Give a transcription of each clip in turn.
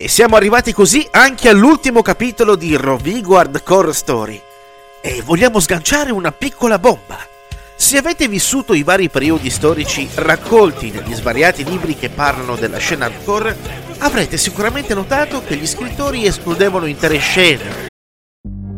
E siamo arrivati così anche all'ultimo capitolo di Rovigo Hardcore Story. E vogliamo sganciare una piccola bomba. Se avete vissuto i vari periodi storici raccolti negli svariati libri che parlano della scena hardcore, avrete sicuramente notato che gli scrittori escludevano intere scene,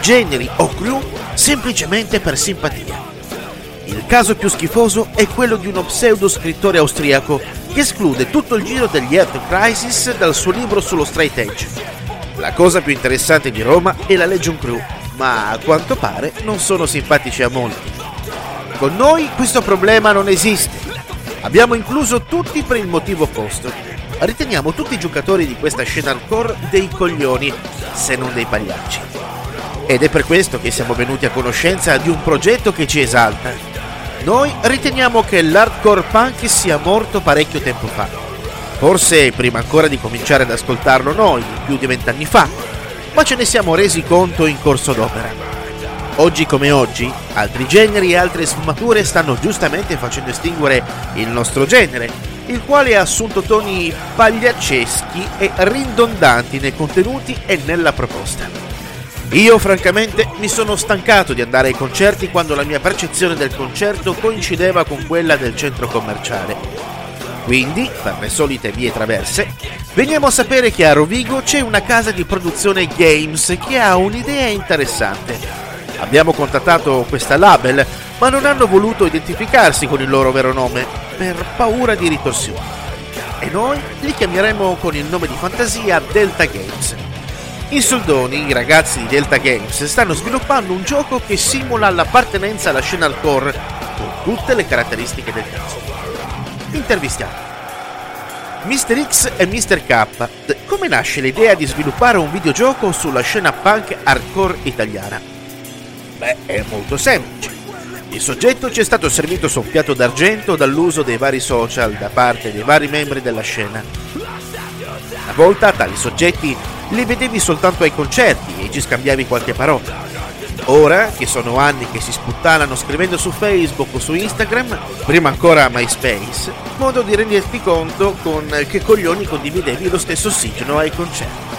Generi o crew semplicemente per simpatia. Il caso più schifoso è quello di uno pseudo scrittore austriaco che esclude tutto il giro degli Earth Crisis dal suo libro sullo straight edge. La cosa più interessante di Roma è la Legion Crew, ma a quanto pare non sono simpatici a molti. Con noi questo problema non esiste. Abbiamo incluso tutti per il motivo opposto. Riteniamo tutti i giocatori di questa scena hardcore dei coglioni, se non dei pagliacci. Ed è per questo che siamo venuti a conoscenza di un progetto che ci esalta. Noi riteniamo che l'hardcore punk sia morto parecchio tempo fa. Forse prima ancora di cominciare ad ascoltarlo noi, più di vent'anni fa, ma ce ne siamo resi conto in corso d'opera. Oggi come oggi, altri generi e altre sfumature stanno giustamente facendo estinguere il nostro genere, il quale ha assunto toni pagliacceschi e ridondanti nei contenuti e nella proposta. Io francamente mi sono stancato di andare ai concerti quando la mia percezione del concerto coincideva con quella del centro commerciale. Quindi, per le solite vie traverse, veniamo a sapere che a Rovigo c'è una casa di produzione games che ha un'idea interessante. Abbiamo contattato questa label, ma non hanno voluto identificarsi con il loro vero nome, per paura di ritorsioni. E noi li chiameremo con il nome di fantasia Delta Games. In soldoni, i ragazzi di Delta Games stanno sviluppando un gioco che simula l'appartenenza alla scena hardcore con tutte le caratteristiche del caso. Intervistiamo. Mr. X e Mr. K, come nasce l'idea di sviluppare un videogioco sulla scena punk hardcore italiana? Beh, è molto semplice. Il soggetto ci è stato servito piatto d'argento dall'uso dei vari social da parte dei vari membri della scena. Una volta tali soggetti li vedevi soltanto ai concerti e ci scambiavi qualche parola. Ora, che sono anni che si sputtanano scrivendo su Facebook o su Instagram, prima ancora MySpace, modo di renderti conto con che coglioni condividevi lo stesso ossigeno ai concerti.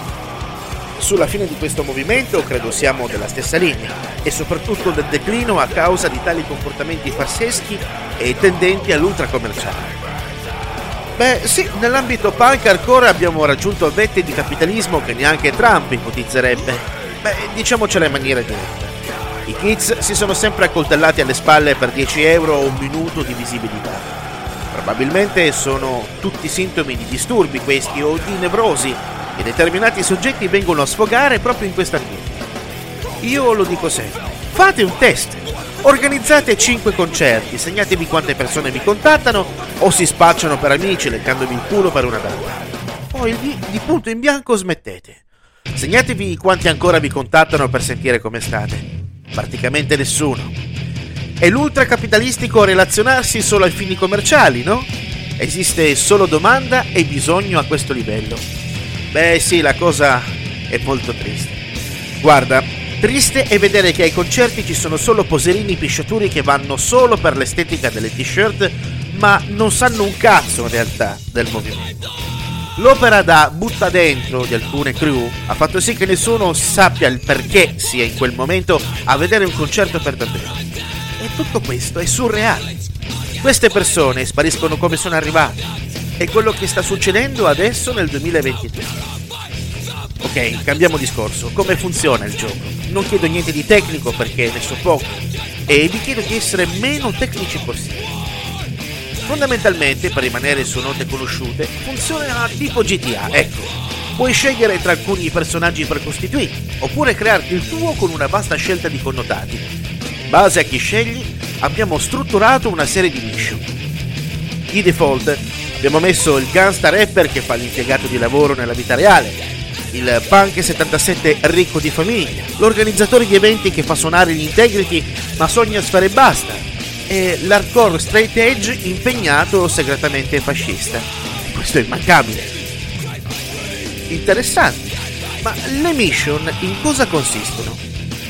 Sulla fine di questo movimento credo siamo della stessa linea e soprattutto del declino a causa di tali comportamenti farseschi e tendenti all'ultra commerciale. Beh, sì, nell'ambito punk hardcore abbiamo raggiunto vette di capitalismo che neanche Trump ipotizzerebbe. Beh, diciamocela in maniera diretta. I kids si sono sempre accoltellati alle spalle per 10 euro o un minuto di visibilità. Probabilmente sono tutti sintomi di disturbi questi o di nevrosi, e determinati soggetti vengono a sfogare proprio in questa ambiente. Io lo dico sempre, fate un test, organizzate 5 concerti, segnatevi quante persone vi contattano o si spacciano per amici leccandovi il culo per una data. Poi di, di punto in bianco smettete. Segnatevi quanti ancora vi contattano per sentire come state. Praticamente nessuno. È l'ultracapitalistico relazionarsi solo ai fini commerciali, no? Esiste solo domanda e bisogno a questo livello. Beh sì, la cosa è molto triste. Guarda, triste è vedere che ai concerti ci sono solo poserini pisciaturi che vanno solo per l'estetica delle t-shirt, ma non sanno un cazzo in realtà del movimento. L'opera da butta dentro di alcune crew ha fatto sì che nessuno sappia il perché sia in quel momento a vedere un concerto per davvero. E tutto questo è surreale. Queste persone spariscono come sono arrivate. È quello che sta succedendo adesso nel 2023. Ok, cambiamo discorso. Come funziona il gioco? Non chiedo niente di tecnico perché ne so poco e vi chiedo di essere meno tecnici possibile. Fondamentalmente, per rimanere su note conosciute, funziona tipo GTA, ecco. Puoi scegliere tra alcuni personaggi precostituiti, oppure crearti il tuo con una vasta scelta di connotati. In base a chi scegli, abbiamo strutturato una serie di mission. Di default abbiamo messo il gangsta rapper che fa l'impiegato di lavoro nella vita reale, il punk 77 ricco di famiglia, l'organizzatore di eventi che fa suonare gli integrity ma sogna sfere e basta, e l'hardcore straight edge impegnato segretamente fascista. Questo è immancabile. Interessante. Ma le mission in cosa consistono?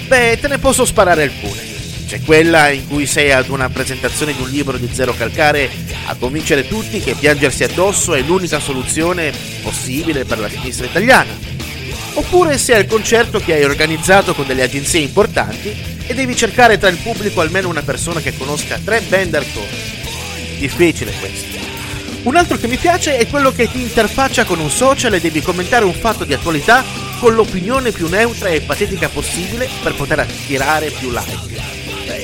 Beh, te ne posso sparare alcune. C'è quella in cui sei ad una presentazione di un libro di zero calcare a convincere tutti che piangersi addosso è l'unica soluzione possibile per la sinistra italiana. Oppure sei al concerto che hai organizzato con delle agenzie importanti e devi cercare tra il pubblico almeno una persona che conosca tre band hardcore. Difficile questo. Un altro che mi piace è quello che ti interfaccia con un social e devi commentare un fatto di attualità con l'opinione più neutra e patetica possibile per poter attirare più like.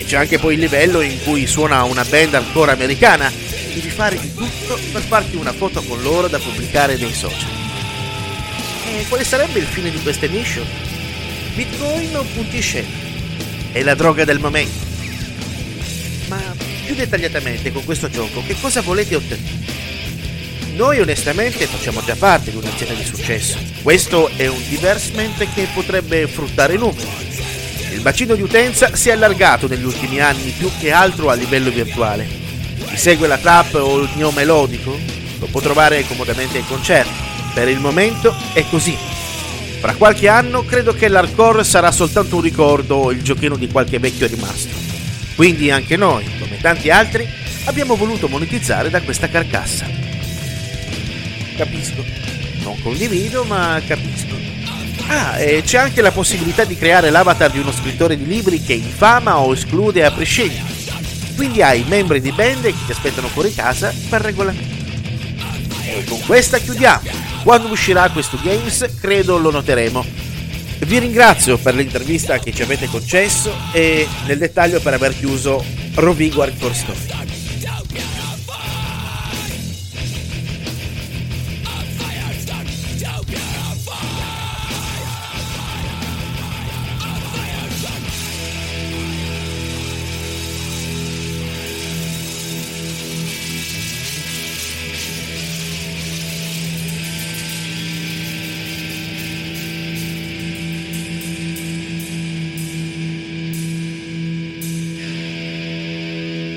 C'è anche poi il livello in cui suona una band ancora americana. Devi fare di tutto per farti una foto con loro da pubblicare nei social. E quale sarebbe il fine di queste mission? Bitcoin o punti scena? È la droga del momento. Ma più dettagliatamente con questo gioco, che cosa volete ottenere? Noi onestamente facciamo già parte di un'azienda di successo. Questo è un diversement che potrebbe fruttare numeri. Il bacino di utenza si è allargato negli ultimi anni più che altro a livello virtuale. Chi segue la trap o il neo melodico lo può trovare comodamente ai concerti. Per il momento è così. Fra qualche anno credo che l'hardcore sarà soltanto un ricordo o il giochino di qualche vecchio rimasto. Quindi anche noi, come tanti altri, abbiamo voluto monetizzare da questa carcassa. Capisco. Non condivido, ma capisco. Ah, e c'è anche la possibilità di creare l'avatar di uno scrittore di libri che infama o esclude a prescindere. Quindi hai membri di band che ti aspettano fuori casa per regolamento. E con questa chiudiamo. Quando uscirà questo Games credo lo noteremo. Vi ringrazio per l'intervista che ci avete concesso e nel dettaglio per aver chiuso Rovigo Hardcore Story.